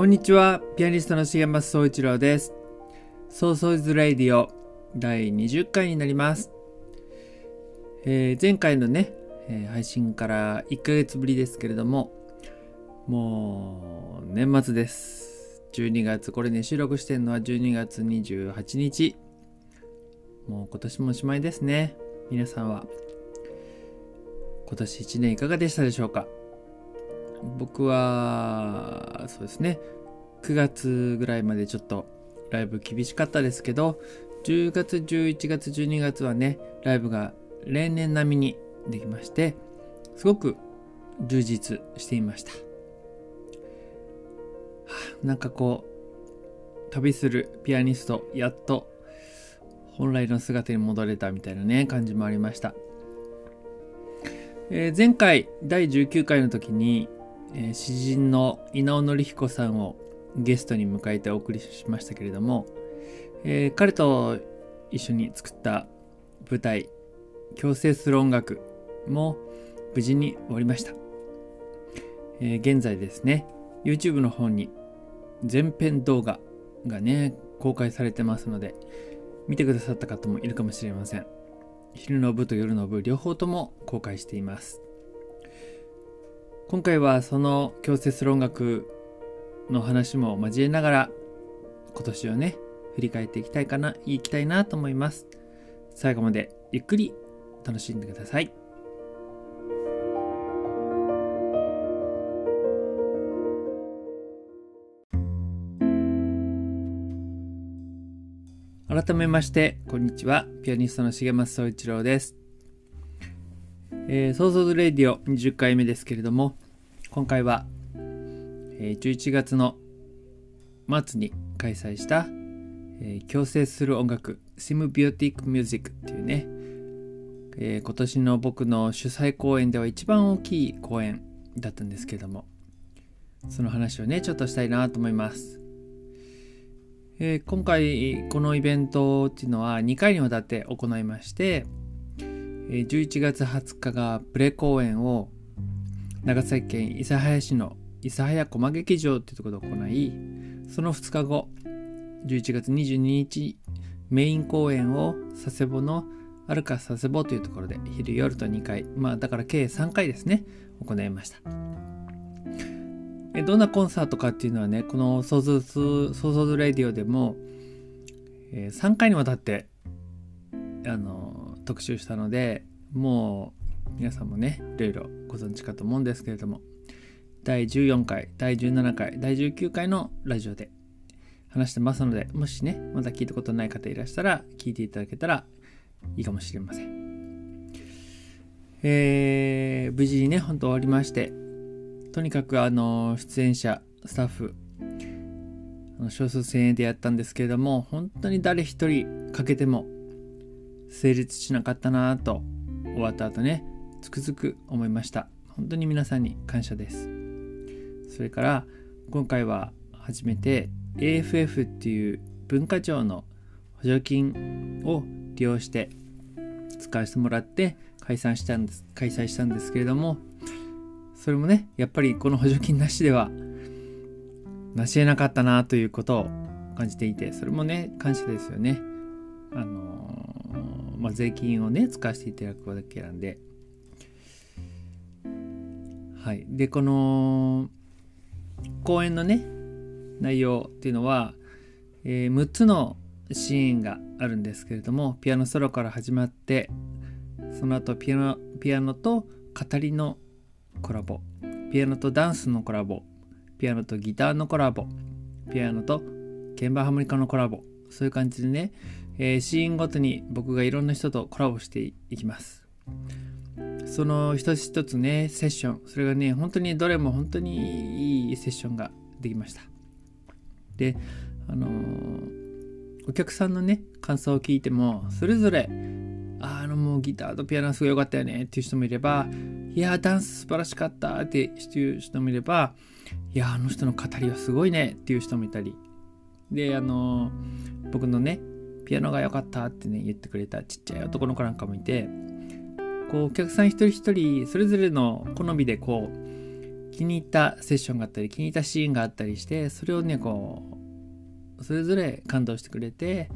こんにちは、ピアニストの重松壮一郎です。 Soso's Radio 第20回になります。えー前回のね、えー配信から1ヶ月ぶりですけれども、もう年末です。12月、これね、収録してるのは12月28日。もう今年もおしまいですね。皆さんは今年1年いかがでしたでしょうか？僕はそうですね。9月ぐらいまでちょっとライブ厳しかったですけど10月11月12月はねライブが例年並みにできましてすごく充実していました、はあなんかこう旅するピアニストやっと本来の姿に戻れたみたいなね感じもありました。えー前回第19回の時に、えー詩人の稲尾紀彦さんをゲストに迎えてお送りしましたけれども、えー彼と一緒に作った舞台「共生する音楽」も無事に終わりました、えー現在ですね YouTube の方に前編動画がね公開されてますので見てくださった方もいるかもしれません。昼の部と夜の部両方とも公開しています。今回はその強制する音楽の話も交えながら今年をね振り返っていきたいかないきたいなと思います。最後までゆっくり楽しんでください。改めましてこんにちは。ピアニストの重松壮一郎です。えー、 Soso's Radio 20回目ですけれども今回は、えー11月の末に開催した、えー共生する音楽 Symbiotic Music っていうね、えー今年の僕の主催公演では一番大きい公演だったんですけれどもその話をねちょっとしたいなと思います、えー今回このイベントっていうのは2回にわたって行いまして11月20日がプレ公演を長崎県諫早市の諫早駒劇場っていうところで行いその2日後11月22日メイン公演を佐世保のアルカ佐世保というところで昼夜と2回まあだから計3回ですね行いました。どんなコンサートかっていうのはねこのソーズ Soso's Radio でも、3回にわたってあの特集したのでもう皆さんもねいろいろご存知かと思うんですけれども第14回第17回第19回のラジオで話してますのでもしねまだ聞いたことない方いらしたら聞いていただけたらいいかもしれません。えー、無事にね本当終わりましてとにかくあの出演者スタッフ少数千円でやったんですけれども本当に誰一人かけても成立しなかったなぁと終わった後ねつくづく思いました。本当に皆さんに感謝です。それから今回は初めて AFF っていう文化庁の補助金を利用して使わせてもらって開催したんです開催したんですけれどもそれもねやっぱりこの補助金なしでは成し得なかったなということを感じていてそれもね感謝ですよね。あのまあ、税金をね使わせていただくわけなんで。はい。でこの講演のね内容っていうのは、えー6つのシーンがあるんですけれどもピアノソロから始まってその後ピアノピアノと語りのコラボピアノとダンスのコラボピアノとギターのコラボピアノと鍵盤ハーモニカのコラボそういう感じでね、えーシーンごとに僕がいろんな人とコラボしていきます。その一つ一つねセッション。それがね本当にどれも本当にいいセッションができました。であのーお客さんのね感想を聞いてもそれぞれあのもうギターとピアノすごい良かったよねっていう人もいればいやダンス素晴らしかったっていう人もいればいやあの人の語りはすごいねっていう人もいたり。であのー僕のねピアノが良かったってね言ってくれたちっちゃい男の子なんかもいてこうお客さん一人一人それぞれの好みでこう気に入ったセッションがあったり気に入ったシーンがあったりしてそれをねこうそれぞれ感動してくれて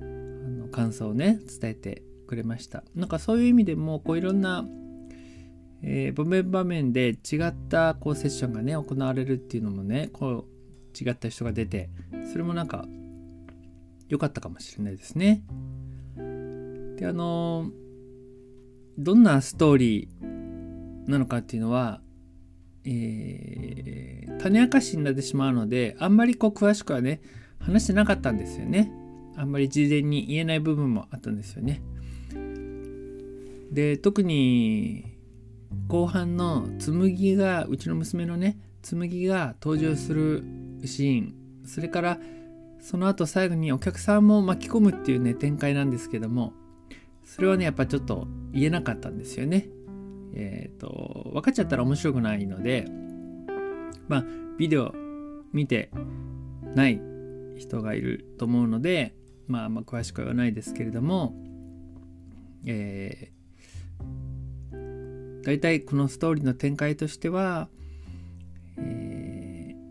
あの感想をね伝えてくれました。なんかそういう意味でもこういろんな、えー、場面場面で違ったこうセッションがね行われるっていうのもねこう違った人が出てそれもなんか良かったかもしれないですね。であのどんなストーリーなのかっていうのはえー、種明かしになってしまうのであんまりこう詳しくはね話してなかったんですよね。あんまり事前に言えない部分もあったんですよね。で特に後半の紬がうちの娘のね紬が登場するシーンそれからその後最後にお客さんも巻き込むっていうね展開なんですけどもそれはねやっぱちょっと言えなかったんですよね。えっ、ー、と分かっちゃったら面白くないのでまあビデオ見てない人がいると思うのでまああ詳しくは言わないですけれどもえー、大体このストーリーの展開としては、えー、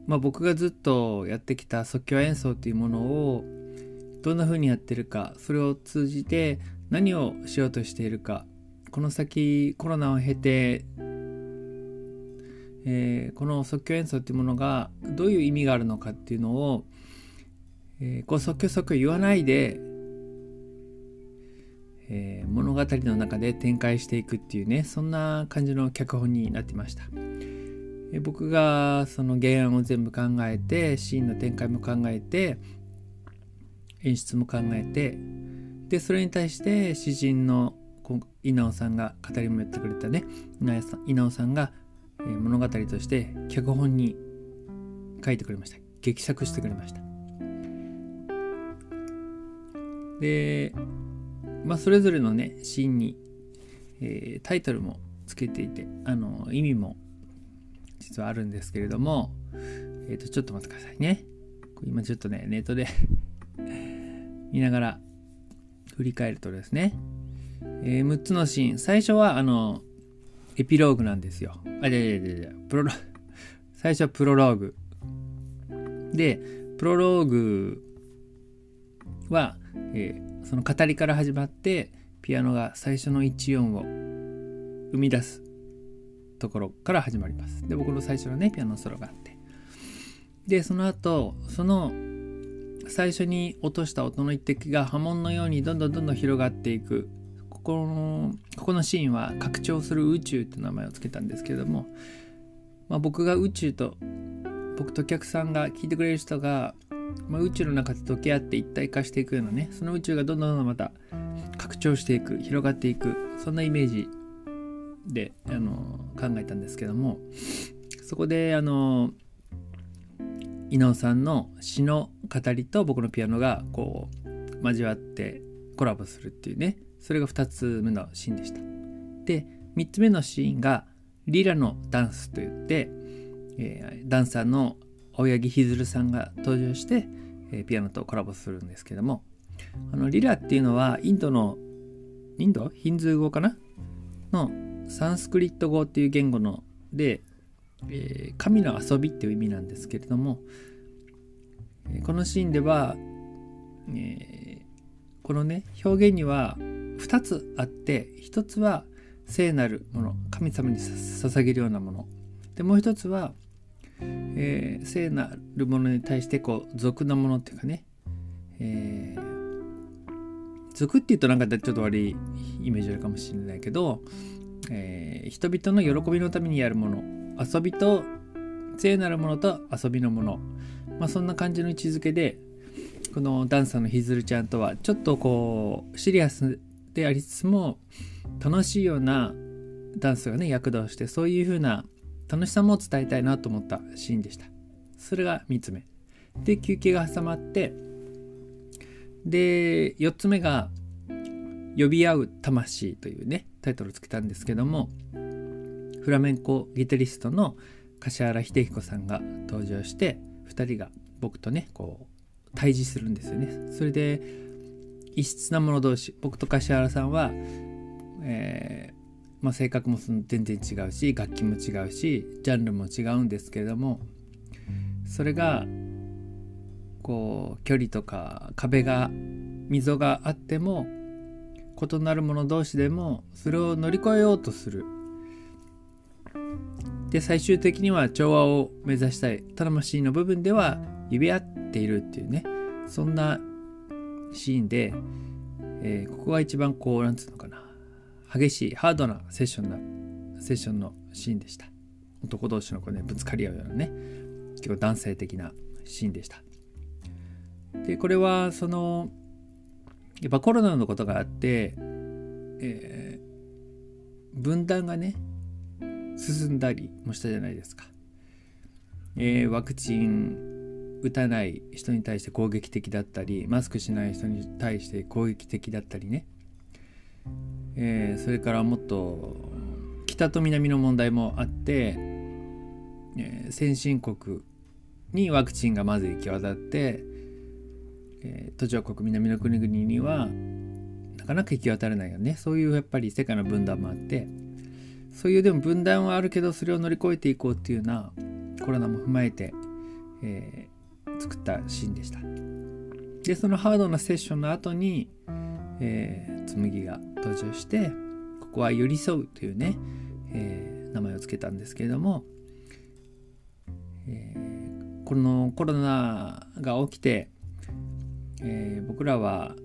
まあ、僕がずっとやってきた即興演奏というものをどんな風にやってるかそれを通じて何をしようとしているかこの先コロナを経て、えー、この即興演奏っていうものがどういう意味があるのかっていうのを、えー、こう即興即興言わないで、えー、物語の中で展開していくっていうねそんな感じの脚本になってました。僕がその原案を全部考えてシーンの展開も考えて演出も考えてでそれに対して詩人の稲尾さんが語りもやってくれたね稲尾さんが、え、物語として脚本に書いてくれました。劇作してくれました。でまあそれぞれのねシーンに、えー、タイトルもつけていてあの意味も実はあるんですけれどもえっ、ー、とちょっと待ってくださいね今ちょっとねネットで 見ながら振り返るとですねえー、6つのシーン。最初は、あの、エピローグなんですよ。あ、いやいやいやいや、プロロ、最初はプロローグ。で、プロローグは、えー、その語りから始まって、ピアノが最初の1音を生み出すところから始まります。で、僕の最初のね、ピアノソロがあって。で、その後、その最初に落とした音の一滴が波紋のようにどんどんどんどん広がっていくここのここのシーンは拡張する宇宙って名前を付けたんですけれども、まあ、僕が宇宙と僕とお客さんが聞いてくれる人が、まあ、宇宙の中で溶け合って一体化していくようなねその宇宙がどんどんどんどんまた拡張していく広がっていくそんなイメージであの考えたんですけどもそこであの伊野さんの詩の語りと僕のピアノがこう交わってコラボするっていうねそれが2つ目のシーンでした。で、3つ目のシーンがリラのダンスといって、えー、ダンサーの青柳ひずるさんが登場して、えー、ピアノとコラボするんですけども、あのリラっていうのはインドの、インド？ヒンズー語かな？のサンスクリット語っていう言語ので、えー、神の遊びっていう意味なんですけれども、このシーンでは、えー、このね表現には2つあって1つは聖なるもの神様に捧げるようなもの。でもう一つは、えー、聖なるものに対してこう俗なものっていうかね、えー、俗っていうとなんかちょっと悪いイメージあるかもしれないけど、えー、人々の喜びのためにやるもの遊びと聖なるものと遊びのもの、まあ、そんな感じの位置づけでこのダンサーのひずるちゃんとはちょっとこうシリアスでありつつも楽しいようなダンスがね躍動してそういう風な楽しさも伝えたいなと思ったシーンでした。それが3つ目。で休憩が挟まってで4つ目が「呼び合う魂」というねタイトルをつけたんですけどもフラメンコギタリストの柏原秀彦さんが登場して2人が僕とねこう対峙するんですよね。それで異質な者同士僕と柏原さんは、えー、まあ、性格も全然違うし楽器も違うしジャンルも違うんですけれどもそれがこう距離とか壁が溝があっても異なる者同士でもそれを乗り越えようとする。で最終的には調和を目指したい。魂の部分では指合っているっていうね。そんなシーンで、えー、ここが一番こうなんつうのかな。激しいハードなセッションなセッションのシーンでした。男同士のこう、ね、ぶつかり合うようなね。結構男性的なシーンでした。でこれはそのやっぱコロナのことがあって、えー、分断がね進んだりもしたじゃないですか、えー、ワクチン打たない人に対して攻撃的だったりマスクしない人に対して攻撃的だったりね、えー、それからもっと北と南の問題もあって、えー、先進国にワクチンがまず行き渡って途上国南の国々にはなかなか行き渡れないよね。そういうやっぱり世界の分断もあって。そういうでも分断はあるけどそれを乗り越えていこうっていうようなコロナも踏まえて、えー、作ったシーンでした。でそのハードなセッションの後に、えー、紬が登場してここは寄り添うというね、えー、名前を付けたんですけれども、えー、このコロナが起きてえー、僕らは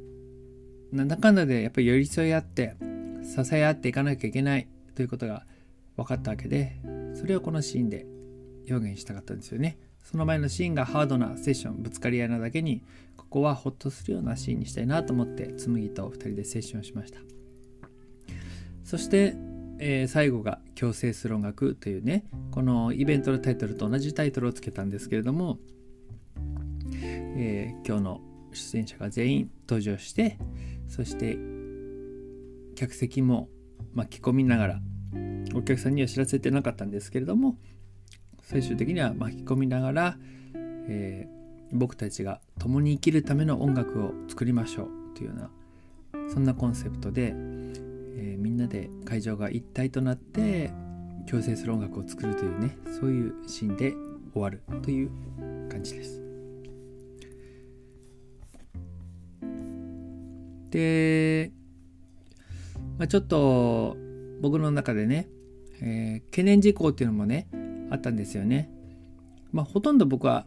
なんだかんだでやっぱり寄り添い合って支え合っていかなきゃいけないということが分かったわけでそれをこのシーンで表現したかったんですよね。その前のシーンがハードなセッションぶつかり合いなだけにここはホッとするようなシーンにしたいなと思って紬と2人でセッションしました。そして、えー、最後が「強制する音楽」というねこのイベントのタイトルと同じタイトルをつけたんですけれども、えー、今日の出演者が全員登場してそして客席も巻き込みながらお客さんには知らせてなかったんですけれども最終的には巻き込みながら、えー、僕たちが共に生きるための音楽を作りましょうというようなそんなコンセプトで、えー、みんなで会場が一体となって共生する音楽を作るというねそういうシーンで終わるという感じです。で、まあ、ちょっと僕の中でね、えー、懸念事項っていうのもねあったんですよね。まあ、ほとんど僕は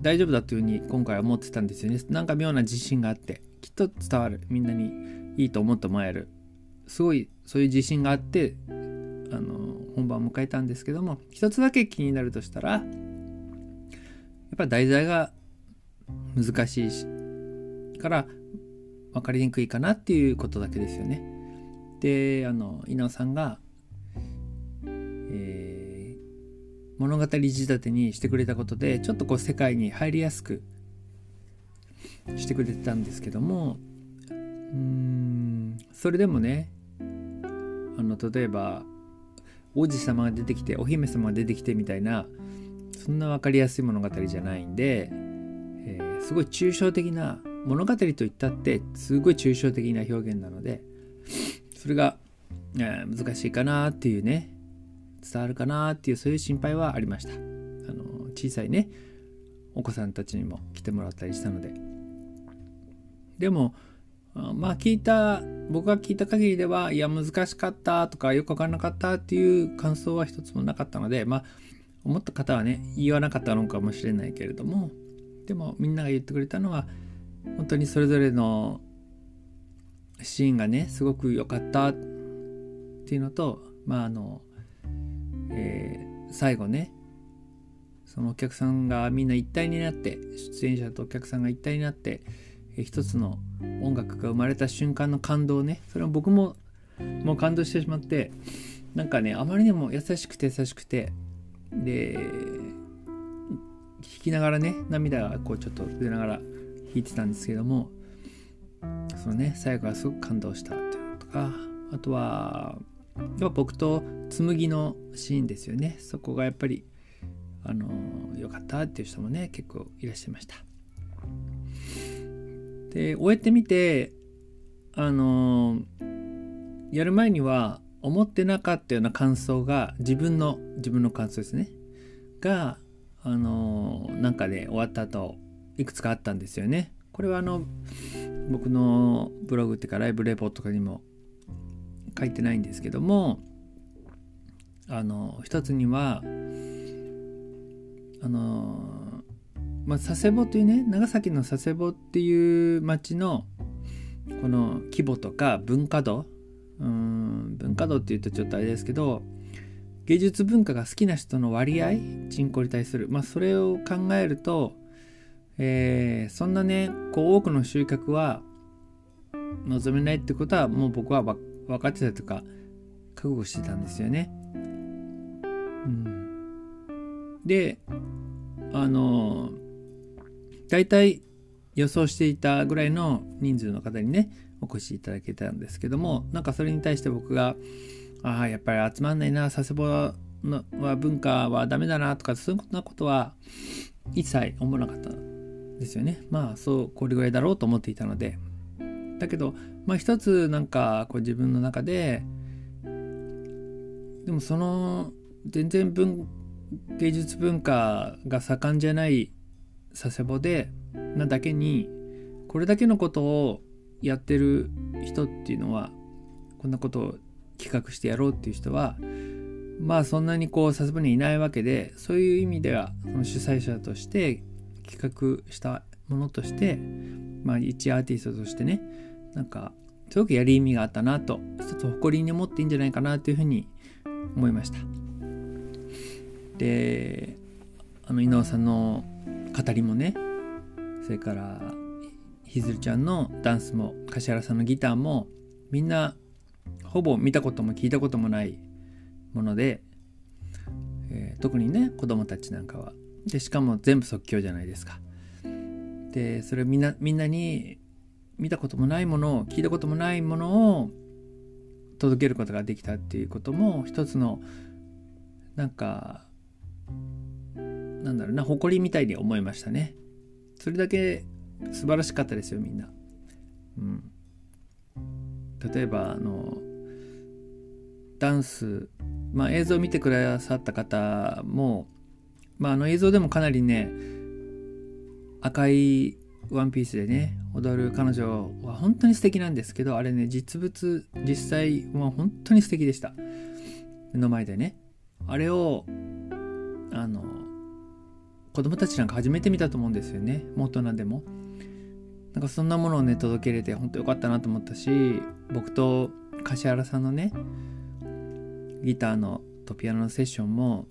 大丈夫だというふうに今回は思ってたんですよね。なんか妙な自信があってきっと伝わるみんなにいいと思ってもらえるすごいそういう自信があってあの本番を迎えたんですけども一つだけ気になるとしたらやっぱ題材が難しいしから分かりにくいかなっていうことだけですよね。であの稲尾さんが、えー、物語仕立てにしてくれたことでちょっとこう世界に入りやすくしてくれてたんですけどもうんそれでもねあの例えば王子様が出てきてお姫様が出てきてみたいなそんな分かりやすい物語じゃないんで、えー、すごい抽象的な物語といったってすごい抽象的な表現なのでそれが、え、難しいかなっていうね伝わるかなっていうそういう心配はありました。あの小さいねお子さんたちにも来てもらったりしたので。でもまあ聞いた僕が聞いた限りではいや難しかったとかよく分からなかったっていう感想は一つもなかったのでまあ思った方はね言わなかったのかもしれないけれどもでもみんなが言ってくれたのは本当にそれぞれのシーンがねすごく良かったっていうのとまああの、えー、最後ねそのお客さんがみんな一体になって出演者とお客さんが一体になって、えー、一つの音楽が生まれた瞬間の感動ねそれは僕ももう感動してしまってなんかねあまりにも優しくて優しくてで弾きながらね涙がこうちょっと出ながら弾いてたんですけどもそのね最後はすごく感動したっていうのとかあとはやっ僕と紬のシーンですよね。そこがやっぱりあの良かったっていう人もね結構いらっしゃいました。で終えてみてあのやる前には思ってなかったような感想が自分の自分の感想ですね。があのなんかで終わった後いくつかあったんですよね。これはあの僕のブログっていうかライブレポートとかにも書いてないんですけどもあの一つにはあのまあ佐世保というね長崎の佐世保っていう町のこの規模とか文化度うん文化度っていうとちょっとあれですけど芸術文化が好きな人の割合人口に対するまあそれを考えると、えー、そんなねこう多くの集客は望めないってことはもう僕は分かってたとか覚悟してたんですよね。うん、であの大体予想していたぐらいの人数の方にねお越しいただけたんですけどもなんかそれに対して僕が「ああやっぱり集まんないな佐世保のは文化はダメだな」とかそういうなことは一切思わなかったですよね。まあそうこれぐらいだろうと思っていたので。だけどまあ一つなんかこう自分の中ででもその全然文芸術文化が盛んじゃない佐世保でなだけにこれだけのことをやってる人っていうのはこんなことを企画してやろうっていう人はまあそんなにこう佐世保にいないわけでそういう意味ではその主催者として企画したものとしてまあ一アーティストとしてねなんかすごくやり意味があったなと一つ誇りに思っていいんじゃないかなというふうに思いました。であの伊能さんの語りもねそれからひずるちゃんのダンスも柏原さんのギターもみんなほぼ見たことも聞いたこともないもので、えー、特にね子供たちなんかはでしかも全部即興じゃないですか。でそれみんなみんなに見たこともないものを聞いたこともないものを届けることができたっていうことも一つのなんかなんだろうな誇りみたいに思いましたね。それだけ素晴らしかったですよみんな、うん、例えばあのダンス、まあ、映像を見てくださった方も、まあ、あの映像でもかなりね赤いワンピースでね踊る彼女は本当に素敵なんですけどあれね実物実際は本当に素敵でした。目の前でね。あれをあの子供たちなんか初めて見たと思うんですよね。もう大人でも。なんかそんなものをね届けれて本当よかったなと思ったし僕と柏原さんのねギターのとピアノのセッションも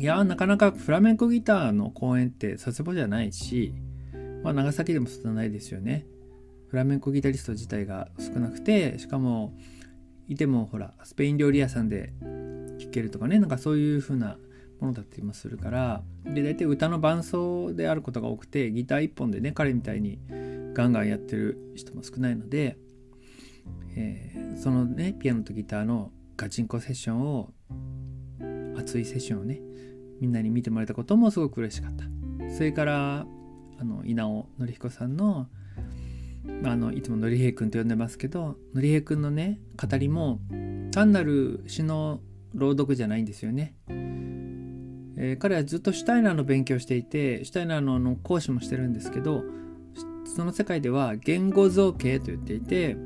いやなかなかフラメンコギターの公演って佐世保じゃないし、まあ、長崎でもそんなないですよね。フラメンコギタリスト自体が少なくてしかもいてもほらスペイン料理屋さんで聴けるとかねなんかそういう風なものだったりもするからで大体歌の伴奏であることが多くてギター1本でね彼みたいにガンガンやってる人も少ないので、えー、そのねピアノとギターのガチンコセッションを熱いセッションをねみんなに見てもらえたこともすごく嬉しかった。それからあの稲尾紀彦さんのあのいつものりへいくんと呼んでますけどのりへいくんのね語りも単なる詩の朗読じゃないんですよね。えー、彼はずっとシュタイナーの勉強していてシュタイナーのの講師もしてるんですけどその世界では言語造形と言っていて、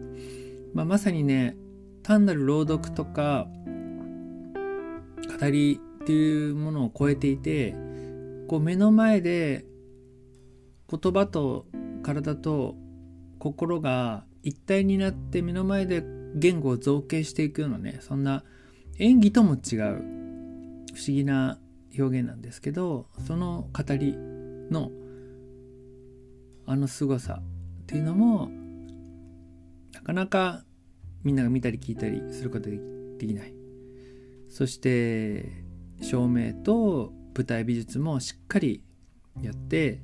まあ、まさにね単なる朗読とか語りっていうものを超えていてこう目の前で言葉と体と心が一体になって目の前で言語を造形していくようなねそんな演技とも違う不思議な表現なんですけどその語りのあの凄さっていうのもなかなかみんなが見たり聞いたりすることができない。そして照明と舞台美術もしっかりやって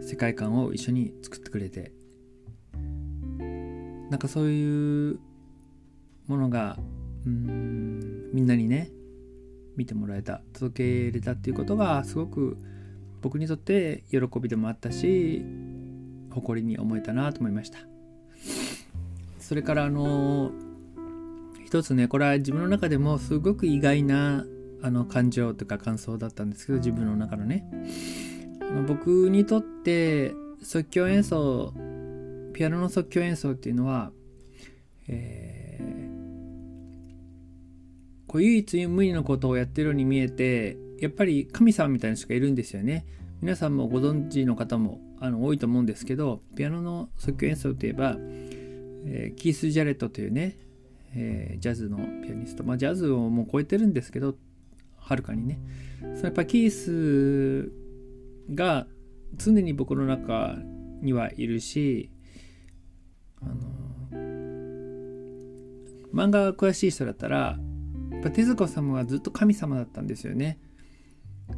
世界観を一緒に作ってくれてなんかそういうものがうんみんなにね見てもらえた届けれたっていうことがすごく僕にとって喜びでもあったし誇りに思えたなと思いましたそれからあの一つねこれは自分の中でもすごく意外なあの感情とか感想だったんですけど自分の中のね。僕にとって即興演奏ピアノの即興演奏っていうのは、えー、こう唯一無二のことをやってるように見えてやっぱり神様みたいな人がいるんですよね。皆さんもご存知の方もあの多いと思うんですけどピアノの即興演奏といえば、えー、キース・ジャレットというね、えー、ジャズのピアニスト。まあジャズをもう超えてるんですけどはるかにねそやっぱキースが常に僕の中にはいるしあの漫画が詳しい人だったらやっぱ手塚様はずっと神様だったんですよね。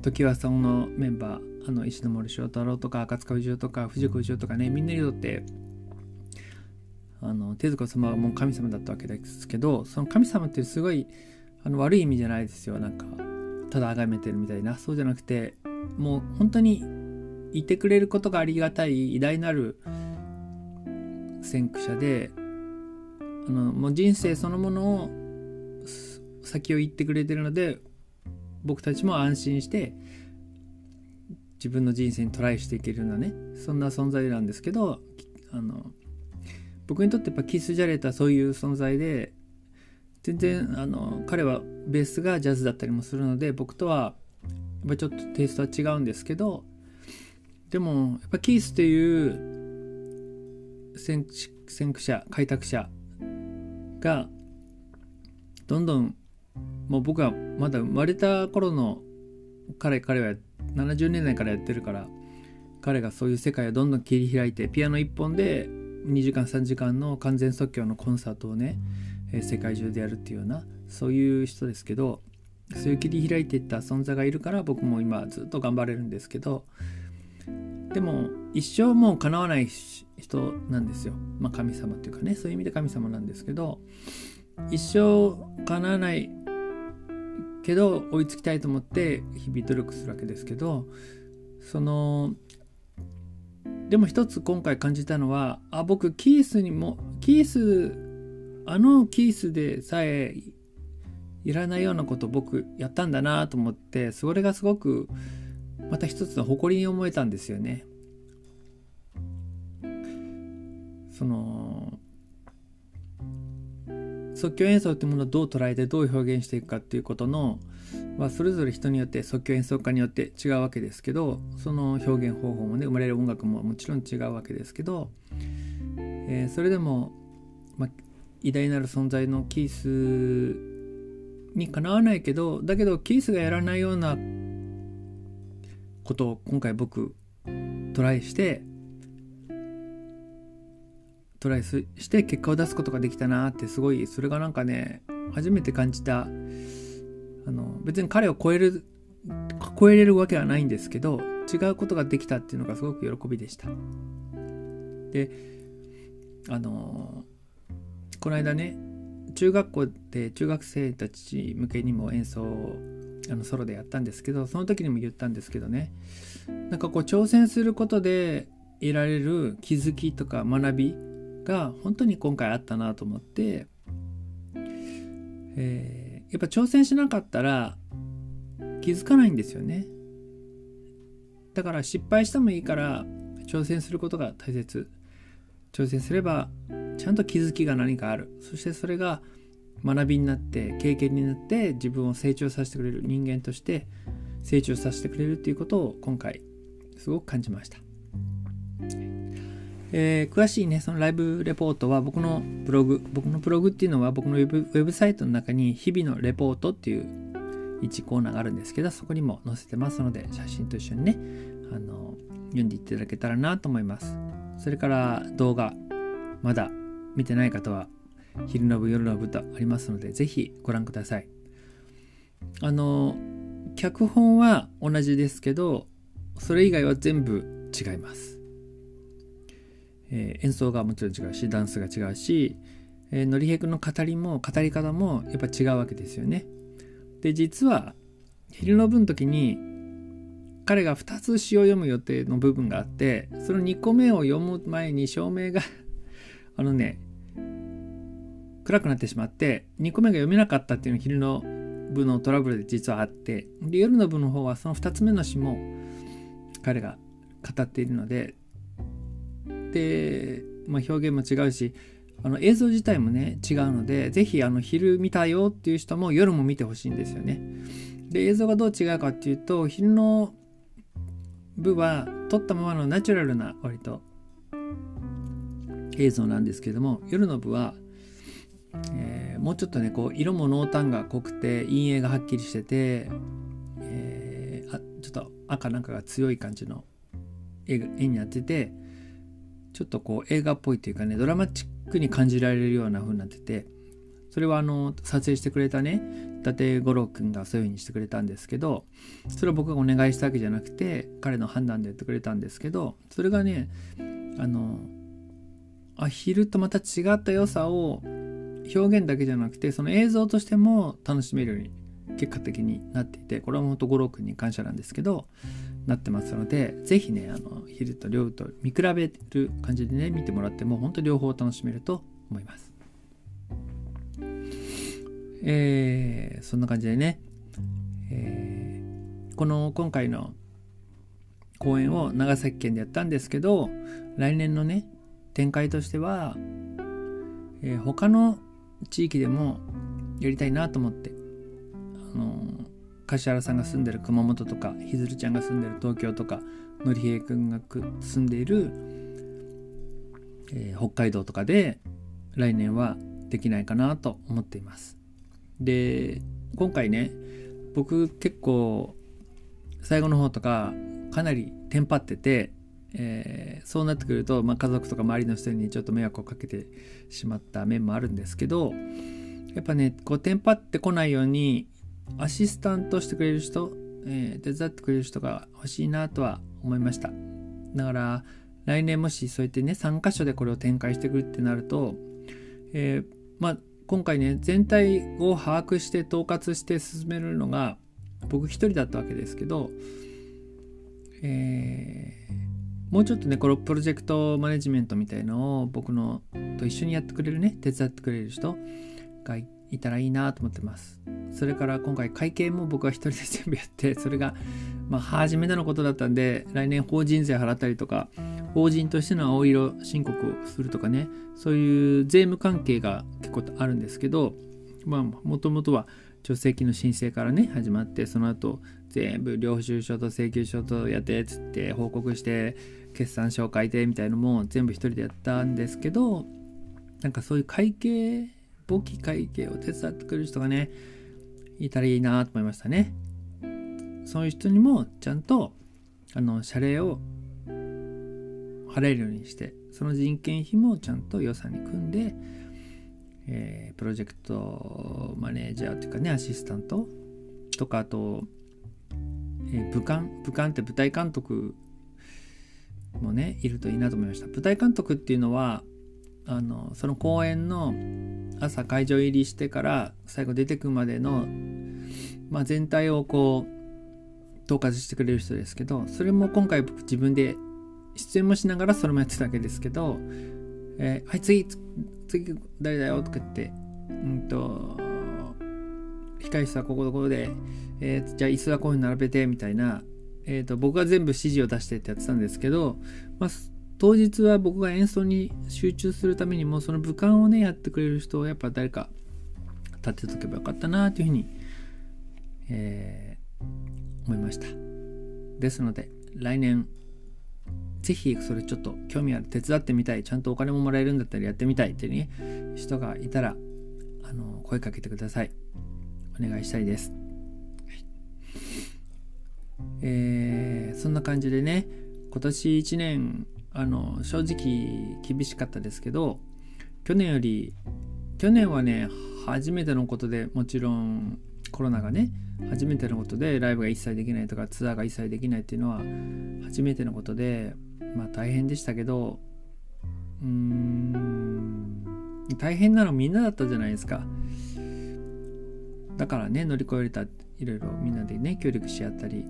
時はそのメンバーあの石森章太郎とか赤塚不二夫とか藤子不二夫とかねみんなにとってあの手塚様はもう神様だったわけですけどその神様ってすごいあの悪い意味じゃないですよなんかただ崇めてるみたいな。そうじゃなくてもう本当にいてくれることがありがたい偉大なる先駆者であのもう人生そのものを先を行ってくれてるので僕たちも安心して自分の人生にトライしていけるようなねそんな存在なんですけどあの僕にとってやっぱキス・ジャレットはそういう存在で全然あの彼はベースがジャズだったりもするので僕とはやっぱちょっとテイストは違うんですけどでもやっぱキースという先駆者開拓者がどんどんもう僕はまだ生まれた頃の彼彼は70年代からやってるから彼がそういう世界をどんどん切り開いてピアノ1本で2時間3時間の完全即興のコンサートをね、え世界中でやるっていうようなそういう人ですけどそういう切り開いていった存在がいるから僕も今ずっと頑張れるんですけどでも一生もう叶わない人なんですよ。まあ神様っていうかねそういう意味で神様なんですけど一生叶わないけど追いつきたいと思って日々努力するわけですけどそのでも一つ今回感じたのはあ僕キースにもキースあのキースでさえいらないようなこと僕やったんだなと思ってそれがすごくまた一つの誇りに思えたんですよね。その即興演奏っていうものをどう捉えてどう表現していくかっていうことの、まあ、それぞれ人によって即興演奏家によって違うわけですけどその表現方法もね生まれる音楽ももちろん違うわけですけど、えー、それでも、まあ、偉大なる存在のキースにかなわないけどだけどキースがやらないようなことを今回僕トライしてトライして結果を出すことができたなってすごいそれがなんかね初めて感じたあの別に彼を超える超えれるわけはないんですけど違うことができたっていうのがすごく喜びでした。であのこの間ね中学校で中学生たち向けにも演奏あのソロでやったんですけどその時にも言ったんですけどねなんかこう挑戦することで得られる気づきとか学びが本当に今回あったなと思って、えー、やっぱ挑戦しなかったら気づかないんですよね。だから失敗してもいいから挑戦することが大切。挑戦すればちゃんと気づきが何かあるそしてそれが学びになって経験になって自分を成長させてくれる人間として成長させてくれるっていうことを今回すごく感じましたえー、詳しいね、そのライブレポートは僕のブログ、僕のブログっていうのは僕のウェブウェブサイトの中に日々のレポートっていう1コーナーがあるんですけど、そこにも載せてますので、写真と一緒にね、あの、読んでいただけたらなと思います。それから動画、まだ見てない方は、昼の部、夜の部とありますので、ぜひご覧ください。あの、脚本は同じですけど、それ以外は全部違います。えー、演奏がもちろん違うしダンスが違うし、えー、のりへくの語りも語り方もやっぱ違うわけですよね。で実は昼の分の時に彼が2つ詩を読む予定の部分があってその2個目を読む前に照明が あのね暗くなってしまって2個目が読めなかったっていうのが昼の部のトラブルで実はあってで夜の部の方はその2つ目の詩も彼が語っているのでで、まあ、表現も違うしあの映像自体もね違うので是非あの昼見たよっていう人も夜も見てほしいんですよね。で映像がどう違うかっていうと昼の部は撮ったままのナチュラルな割と映像なんですけども夜の部は、えー、もうちょっとねこう色も濃淡が濃くて陰影がはっきりしてて、えー、あちょっと赤なんかが強い感じの絵になっててちょっとこう映画っぽいというかねドラマチックに感じられるような風になっててそれはあの撮影してくれたね伊達五郎君がそういう風にしてくれたんですけどそれは僕がお願いしたわけじゃなくて彼の判断でやってくれたんですけどそれがねあのアヒルとまた違った良さを表現だけじゃなくてその映像としても楽しめるように結果的になっていてこれは本当五郎君に感謝なんですけどなってますので是非ねあの昼と両と見比べる感じでね見てもらっても本当両方楽しめると思います。えー、そんな感じでね、えー、この今回の公演を長崎県でやったんですけど来年のね展開としては、えー、他の地域でもやりたいなと思ってあの柏原さんが住んでる熊本とかひずるちゃんが住んでる東京とかのりへいくんが住んでいる、えー、北海道とかで来年はできないかなと思っています。で今回ね僕結構最後の方とかかなりテンパってて、えー、そうなってくると、まあ、家族とか周りの人にちょっと迷惑をかけてしまった面もあるんですけどやっぱねこうテンパってこないようにアシスタントしてくれる人、えー、手伝ってくれる人が欲しいなとは思いました。だから来年もしそうやってね3箇所でこれを展開してくるってなると、えー、まあ今回ね全体を把握して統括して進めるのが僕一人だったわけですけど、えー、もうちょっとねこのプロジェクトマネジメントみたいのを僕のと一緒にやってくれるね手伝ってくれる人がいたらいいなと思ってます。それから今回会計も僕は一人で全部やって それがまあ初めてのことだったんで来年法人税払ったりとか法人としての青色申告をするとかねそういう税務関係が結構あるんですけどまあもともとは助成金の申請からね始まってその後全部領収書と請求書とやってっつって報告して決算書を書いてみたいのも全部一人でやったんですけどなんかそういう会計簿記会計を手伝ってくれる人がねいたらいいなと思いましたね。そういう人にもちゃんとあの謝礼を払えるようにしてその人件費もちゃんと予算に組んで、えー、プロジェクトマネージャーというかねアシスタントとかあと、え、武漢武漢って舞台監督もねいるといいなと思いました。舞台監督っていうのはあのその公演の朝会場入りしてから最後出てくまでの、まあ、全体をこう統括してくれる人ですけどそれも今回僕自分で出演もしながらそれもやってたわけですけど、えー、はい、次、次、誰だよとか言って、うんと、控室はここどころで、えー、じゃあ椅子はこういうふうに並べて、みたいな、えーと、僕が全部指示を出してってやってたんですけど、まあ、当日は僕が演奏に集中するためにも、その武漢をね、やってくれる人をやっぱ誰か立てとけばよかったなというふうに、えー、思いました。ですので、来年ぜひそれちょっと興味ある手伝ってみたいちゃんとお金ももらえるんだったらやってみたいっていうね人がいたらあの声かけてくださいお願いしたいです、えー、そんな感じでね今年1年あの正直厳しかったですけど去年より去年はね初めてのことでもちろんコロナがね初めてのことでライブが一切できないとかツアーが一切できないっていうのは初めてのことでまあ大変でしたけどうーん大変なのみんなだったじゃないですか。だからね乗り越えれたいろいろみんなでね協力し合ったり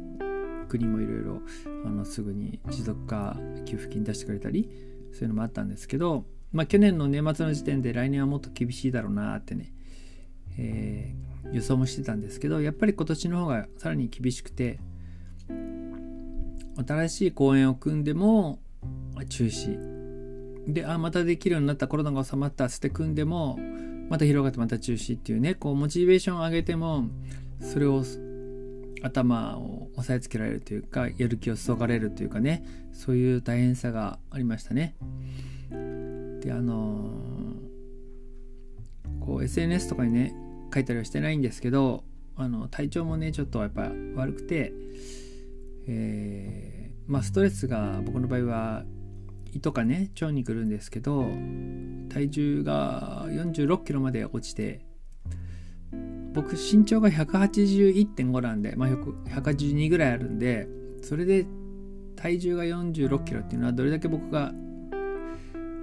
国もいろいろあのすぐに持続化給付金出してくれたりそういうのもあったんですけどまあ去年の年末の時点で来年はもっと厳しいだろうなってね、えー、予想もしてたんですけどやっぱり今年の方がさらに厳しくて新しい公演を組んでも中止。であまたできるようになったコロナが収まったって組んでもまた広がってまた中止っていうねこうモチベーションを上げてもそれを頭を押さえつけられるというかやる気をそがれるというかねそういう大変さがありましたね。であのー、こう SNS とかにね書いたりはしてないんですけどあの体調もねちょっとやっぱ悪くて、えー、まあストレスが僕の場合は胃とかね腸に来るんですけど体重が46キロまで落ちて僕身長が181.5なんで、まあ、182ぐらいあるんでそれで体重が46キロっていうのはどれだけ僕が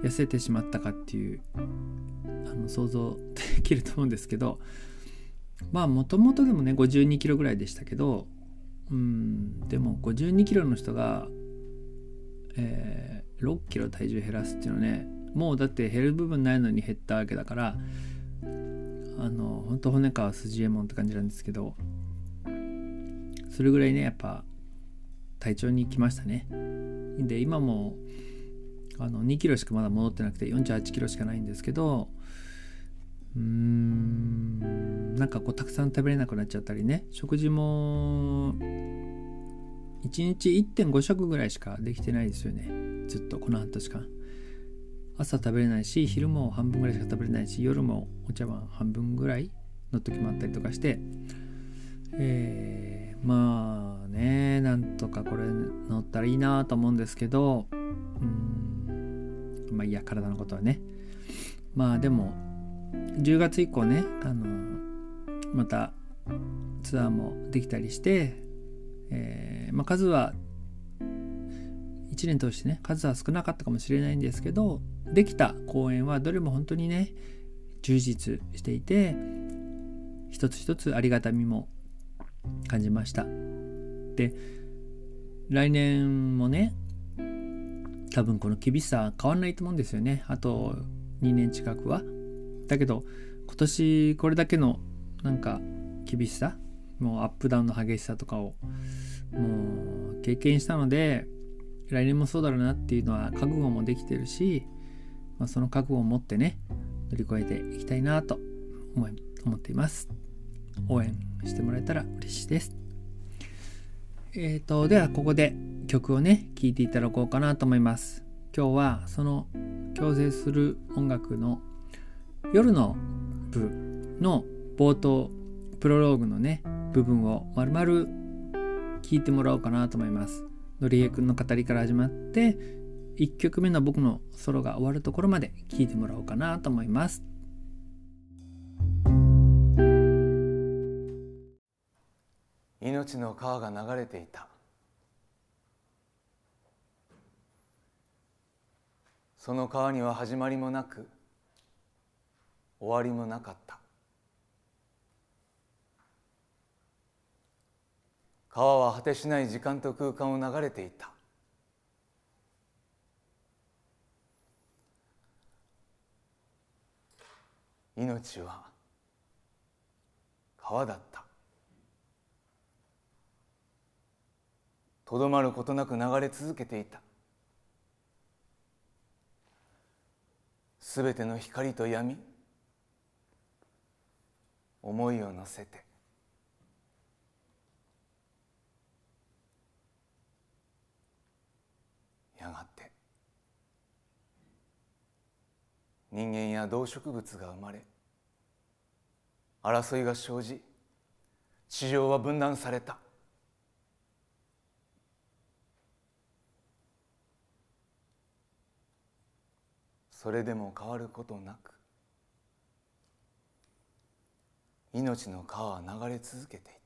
痩せてしまったかっていうあの想像できると思うんですけどまあもともとでもね52キロぐらいでしたけどうんでも52キロの人が、え6キロ体重減らすっていうのはねもうだって減る部分ないのに減ったわけだからあの本当骨川筋右衛門って感じなんですけどそれぐらいねやっぱ体調にきましたね。で今もあの2キロしかまだ戻ってなくて48キロしかないんですけどうーんなんかこうたくさん食べれなくなっちゃったりね食事も1日1.5食ぐらいしかできてないですよね。ずっとこの半年間。朝食べれないし昼も半分ぐらいしか食べれないし夜もお茶碗半分ぐらいの時もあったりとかしてえー、まあねなんとかこれ乗ったらいいなと思うんですけどうんまあいいや体のことはね。まあでも10月以降ねあのまたツアーもできたりしてえー、まあ、数は1年通してね数は少なかったかもしれないんですけどできた公演はどれも本当にね充実していて一つ一つありがたみも感じました。で来年もね多分この厳しさ変わんないと思うんですよね。あと2年近くは。だけど今年これだけのなんか厳しさもうアップダウンの激しさとかをもう経験したので来年もそうだろうなっていうのは覚悟もできてるし、まあ、その覚悟を持ってね乗り越えていきたいなと思い思っています。応援してもらえたら嬉しいです。えっ、ー、とではここで曲をね聴いていただこうかなと思います。今日はその共生する音楽の夜の部の冒頭プロローグのね部分を丸々聞いてもらおうかなと思います。のりえくんの語りから始まって1曲目の僕のソロが終わるところまで聞いてもらおうかなと思います。命の川が流れていたその川には始まりもなく終わりもなかった川は果てしない時間と空間を流れていた。命は川だった。とどまることなく流れ続けていた。すべての光と闇思いを乗せて。やがて。人間や動植物が生まれ争いが生じ地上は分断された。それでも変わることなく命の川は流れ続けていた。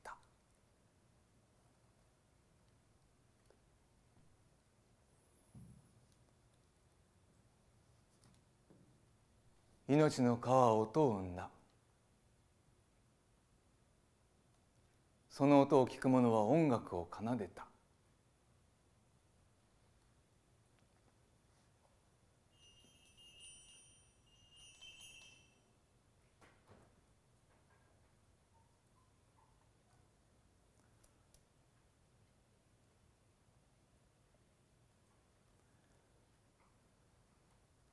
命の川音を生んだ。その音を聞く者は音楽を奏でた。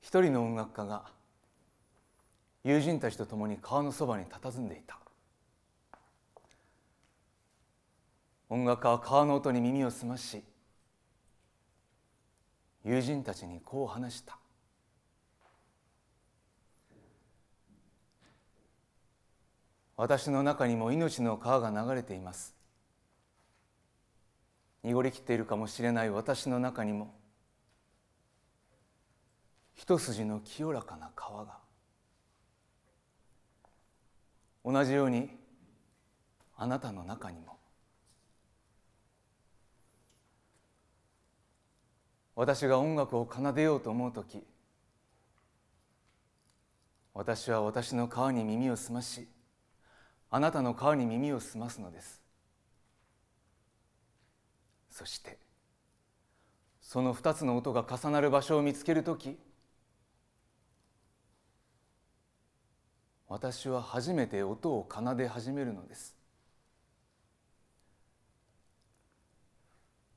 一人の音楽家が友人たちと共に川のそばに佇んでいた。音楽家は川の音に耳を澄まし友人たちにこう話した。私の中にも命の川が流れています。濁りきっているかもしれない私の中にも一筋の清らかな川が。同じようにあなたの中にも私が音楽を奏でようと思う時私は私の川に耳を澄ましあなたの川に耳を澄ますのです。そしてその二つの音が重なる場所を見つける時私は初めて音を奏で始めるのです。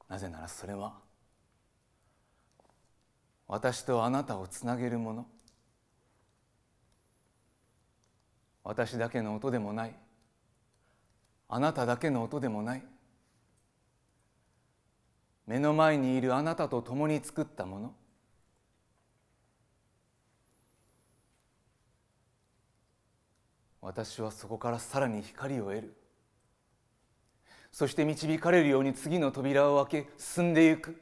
なぜならそれは私とあなたをつなげるもの。私だけの音でもない。あなただけの音でもない。目の前にいるあなたと共に作ったもの。私はそこからさらに光を得る。そして導かれるように次の扉を開け進んでゆく。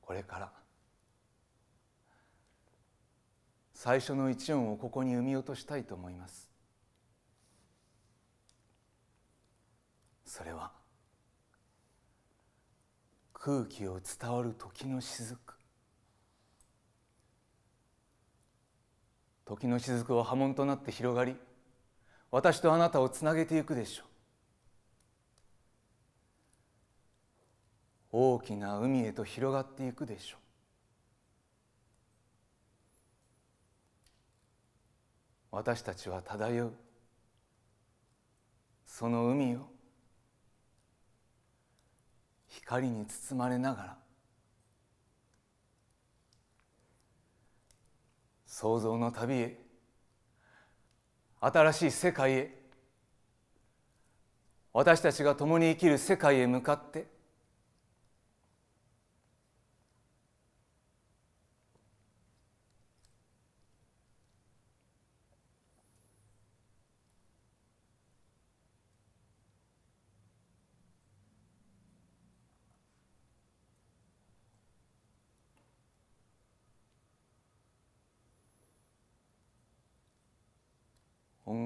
これから最初の一音をここに生み落としたいと思います。それは空気を伝わる時の雫。時の雫は波紋となって広がり私とあなたをつなげていくでしょう。大きな海へと広がっていくでしょう。私たちは漂う。その海を光に包まれながら創造の旅へ新しい世界へ私たちが共に生きる世界へ向かって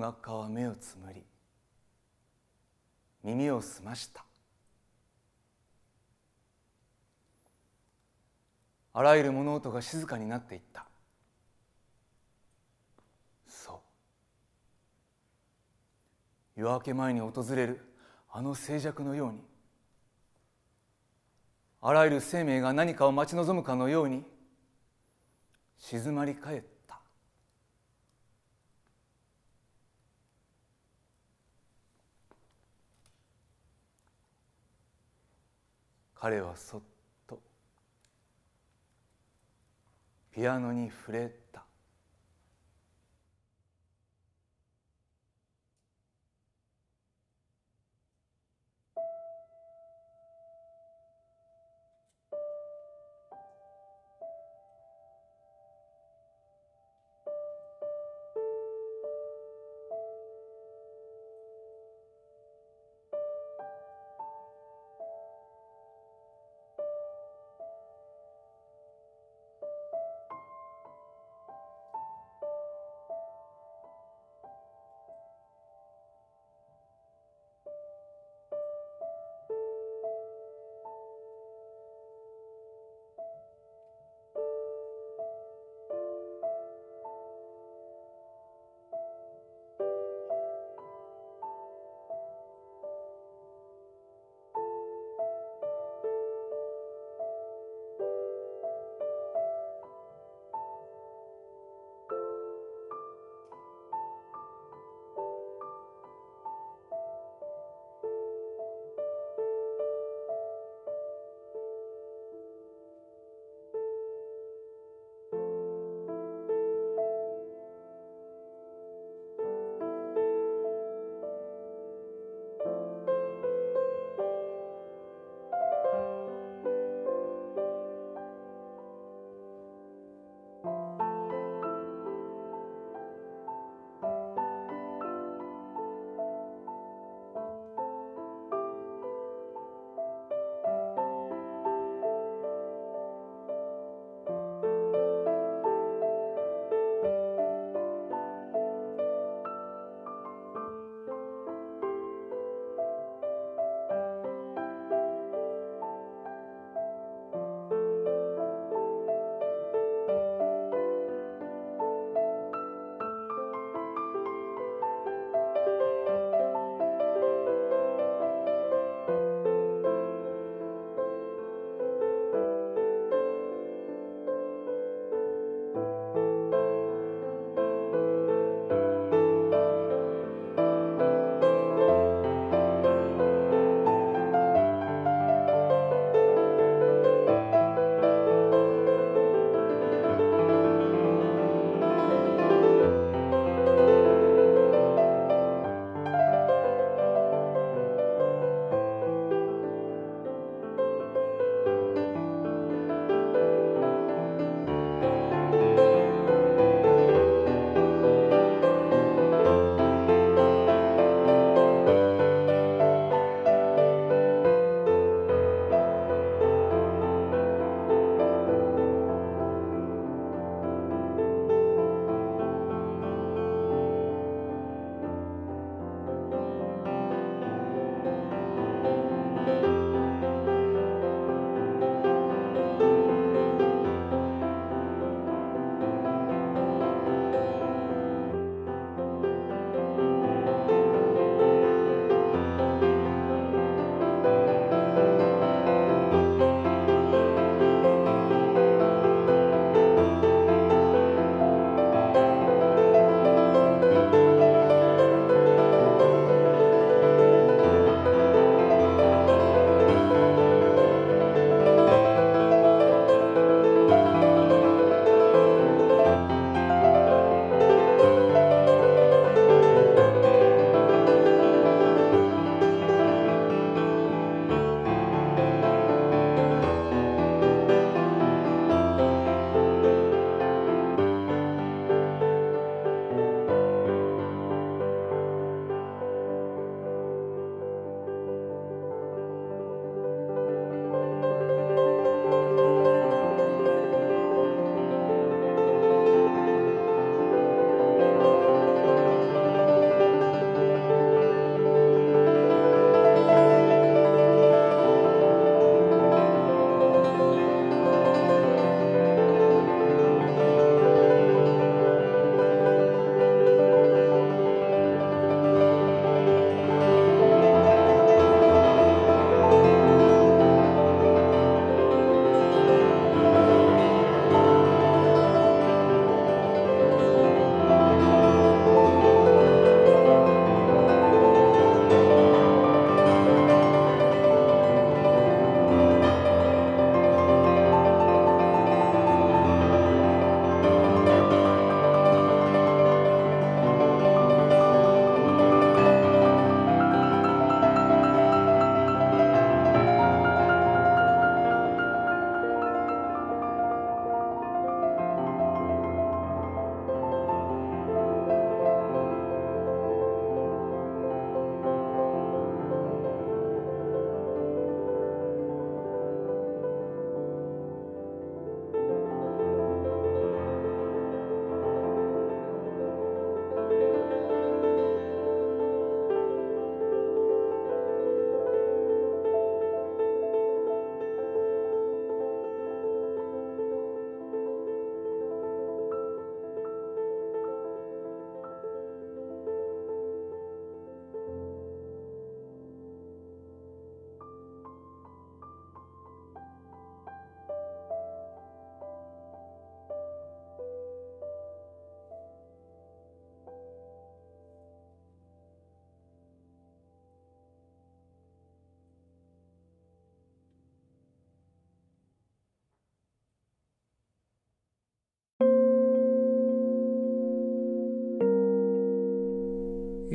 音楽家は目をつむり耳を澄ました。あらゆる物音が静かになっていった。そう。夜明け前に訪れるあの静寂のようにあらゆる生命が何かを待ち望むかのように静まり返った。彼はそっとピアノに触れた。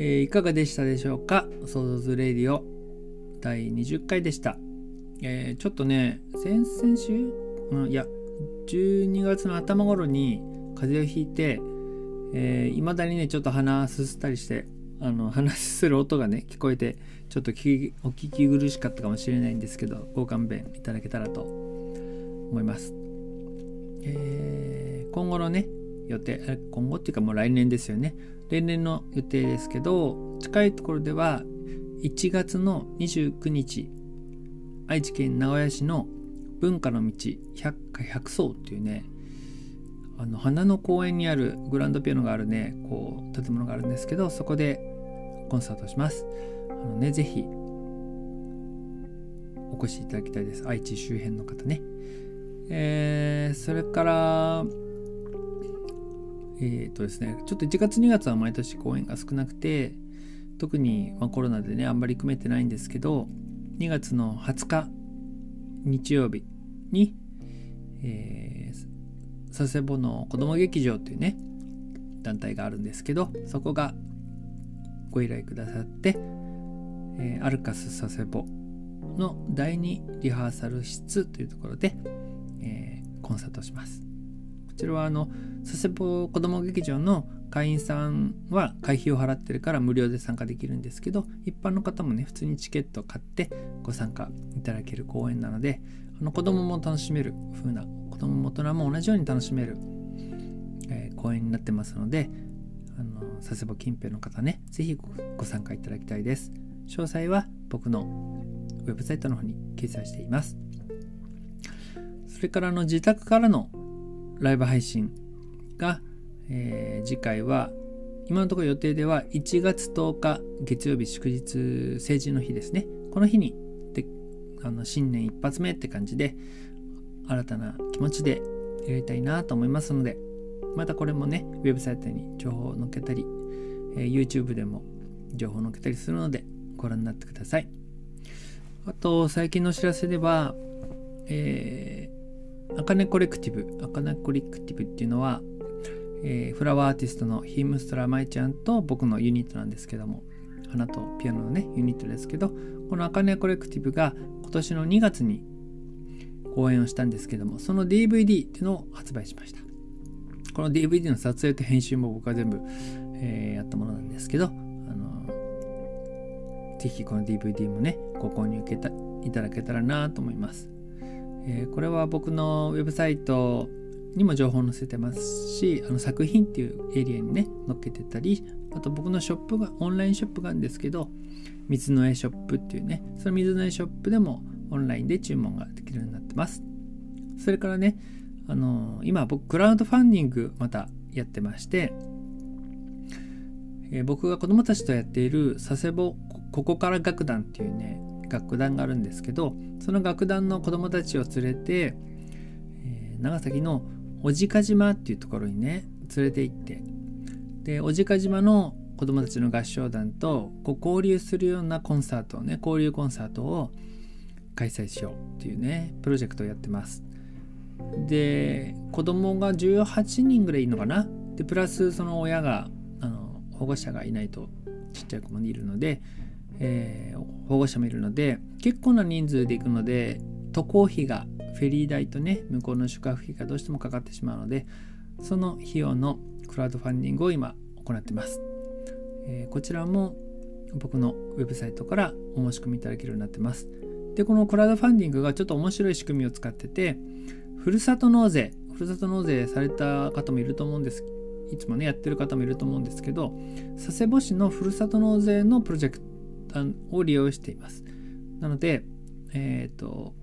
えー、いかがでしたでしょうか？ソードズレディオ第20回でした。えー、ちょっとね、先々週、うん、いや、12月の頭頃に風邪をひいて、えー、未だにね、ちょっと鼻すすったりして、あの、鼻すする音がね、聞こえて、ちょっとお聞き苦しかったかもしれないんですけど、ご勘弁いただけたらと思います。えー、今後のね、予定、今後っていうかもう来年ですよね。例年の予定ですけど、近いところでは1月の29日、愛知県名古屋市の文化の道百花百層っていうね、あの花の公園にあるグランドピアノがあるね、こう建物があるんですけど、そこでコンサートします。あのね、ぜひお越しいただきたいです。愛知周辺の方ね。えー、それから、えっ、ー、とですね、ちょっと1月2月は毎年公演が少なくて、特に、ま、コロナでね、あんまり組めてないんですけど、2月の20日、日曜日に、えー、佐世保の子ども劇場っていうね、団体があるんですけど、そこがご依頼くださって、えー、アルカス佐世保の第2リハーサル室というところで、えー、コンサートします。こちらはあの佐世保子ども劇場の会員さんは会費を払ってるから無料で参加できるんですけど一般の方もね普通にチケットを買ってご参加いただける公演なのであの子供も楽しめる風な子供も大人も同じように楽しめる、えー、公演になってますのであの佐世保近辺の方ね是非ご参加いただきたいです。詳細は僕のウェブサイトの方に掲載しています。それからの自宅からのライブ配信が、えー、次回は今のところ予定では1月10日月曜日祝日成人の日ですね。この日にであの新年一発目って感じで新たな気持ちでやりたいなと思いますのでまたこれもねウェブサイトに情報を載っけたり、えー、YouTube でも情報を載っけたりするのでご覧になってください。あと最近のお知らせでは、えーアカネコレクティブ、アカネコレクティブっていうのは、えー、フラワーアーティストのヒムストラマイちゃんと僕のユニットなんですけども、花とピアノのね、ユニットですけど、このアカネコレクティブが今年の2月に公演をしたんですけども、その DVD っていうのを発売しました。この DVD の撮影と編集も僕は全部、えー、やったものなんですけど、あのぜひこの DVD もね、ご購入いただけたらなと思います。え、これは僕のウェブサイトにも情報載せてますしあの作品っていうエリアにね載っけてたりあと僕のショップがオンラインショップがあるんですけど水の絵ショップっていうねその水の絵ショップでもオンラインで注文ができるようになってます。それからねあの今僕クラウドファンディングまたやってまして、えー、僕が子供たちとやっている佐世保ここから楽団っていうね楽団があるんですけどその楽団の子供たちを連れて、えー、長崎の小値賀島っていうところにね連れて行ってで小値賀島の子供たちの合唱団とこう交流するようなコンサートをね交流コンサートを開催しようっていうねプロジェクトをやってます。で子供が18人ぐらいいるのかな？でプラスその親があの保護者がいないとちっちゃい子もいるのでえー、保護者もいるので結構な人数で行くので渡航費がフェリー代とね向こうの宿泊費がどうしてもかかってしまうのでその費用のクラウドファンディングを今行ってます、えー、こちらも僕のウェブサイトからお申し込みいただけるようになってます。でこのクラウドファンディングがちょっと面白い仕組みを使っててふるさと納税ふるさと納税された方もいると思うんです。いつもねやってる方もいると思うんですけど佐世保市のふるさと納税のプロジェクトを利用しています。なので、えっ、ー、と、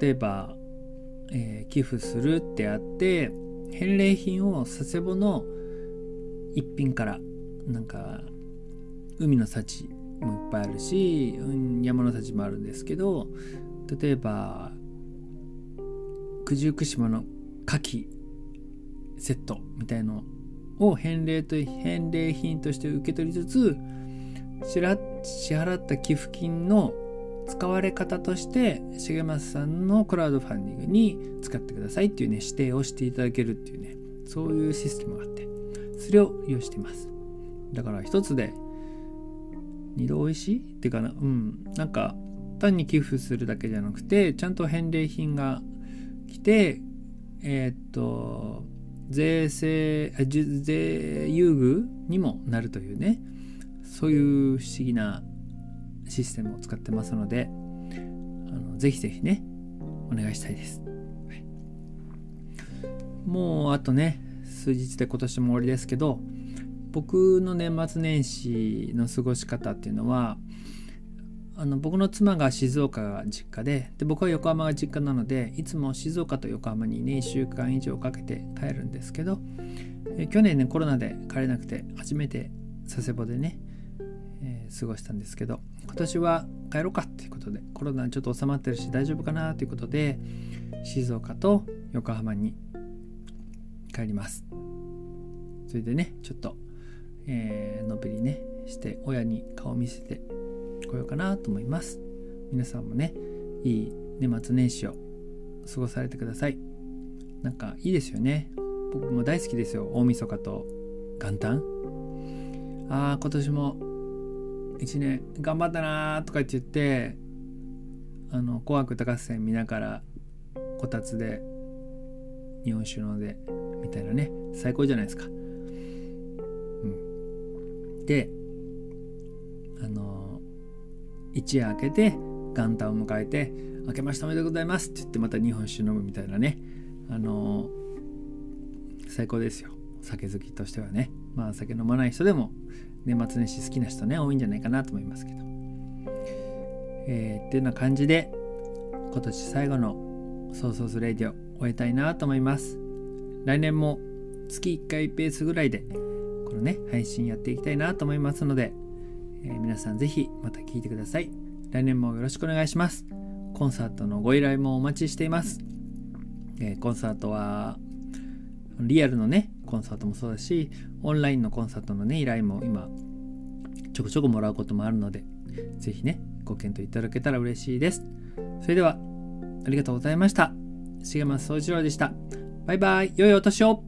例えば、えー、寄付するってあって、返礼品を佐世保の一品からなんか海の幸もいっぱいあるし、山の幸もあるんですけど例えば九十九島の牡蠣セットみたいのを返礼と返礼品として受け取りつつ支払った寄付金の使われ方として重松さんのクラウドファンディングに使ってくださいっていうね指定をしていただけるっていうねそういうシステムがあってそれを利用しています。だから一つで二度おいしい？っていうかなうん。なんか単に寄付するだけじゃなくてちゃんと返礼品が来てえー、っと税制税優遇にもなるというねそういう不思議なシステムを使ってますのであのぜひぜひねお願いしたいです、はい、もうあとね数日で今年も終わりですけど僕の年末年始の過ごし方っていうのはあの僕の妻が静岡が実家でで僕は横浜が実家なのでいつも静岡と横浜にね1週間以上かけて帰るんですけどえ去年ねコロナで帰れなくて初めて佐世保でね、えー、過ごしたんですけど今年は帰ろうかっていうことでコロナちょっと収まってるし大丈夫かなということで静岡と横浜に帰ります。それでねちょっと、えー、のびりねして親に顔見せてこようかなと思います。皆さんもねいい年末年始を過ごされてください。なんかいいですよね。僕も大好きですよ。大晦日と元旦。ああ今年も1年頑張ったなーとかって言ってあの紅白歌合戦見ながらこたつで日本酒飲んでみたいなね最高じゃないですか。うん。であの一夜明けて元旦を迎えて「明けましておめでとうございます」って言ってまた日本酒飲むみたいなねあの、最高ですよ。酒好きとしてはね。まあ酒飲まない人でも年末年始好きな人ね多いんじゃないかなと思いますけどえー、っていうような感じで今年最後のソーソースレディオ終えたいなと思います来年も月1回ペースぐらいでこのね配信やっていきたいなと思いますのでえー、皆さんぜひまた聞いてください。来年もよろしくお願いします。コンサートのご依頼もお待ちしています。えー、コンサートはリアルのね、コンサートもそうだし、オンラインのコンサートのね、依頼も今、ちょこちょこもらうこともあるので、是非ね、ご検討いただけたら嬉しいです。それでは、ありがとうございました。重松総一郎でした。バイバイ。良いお年を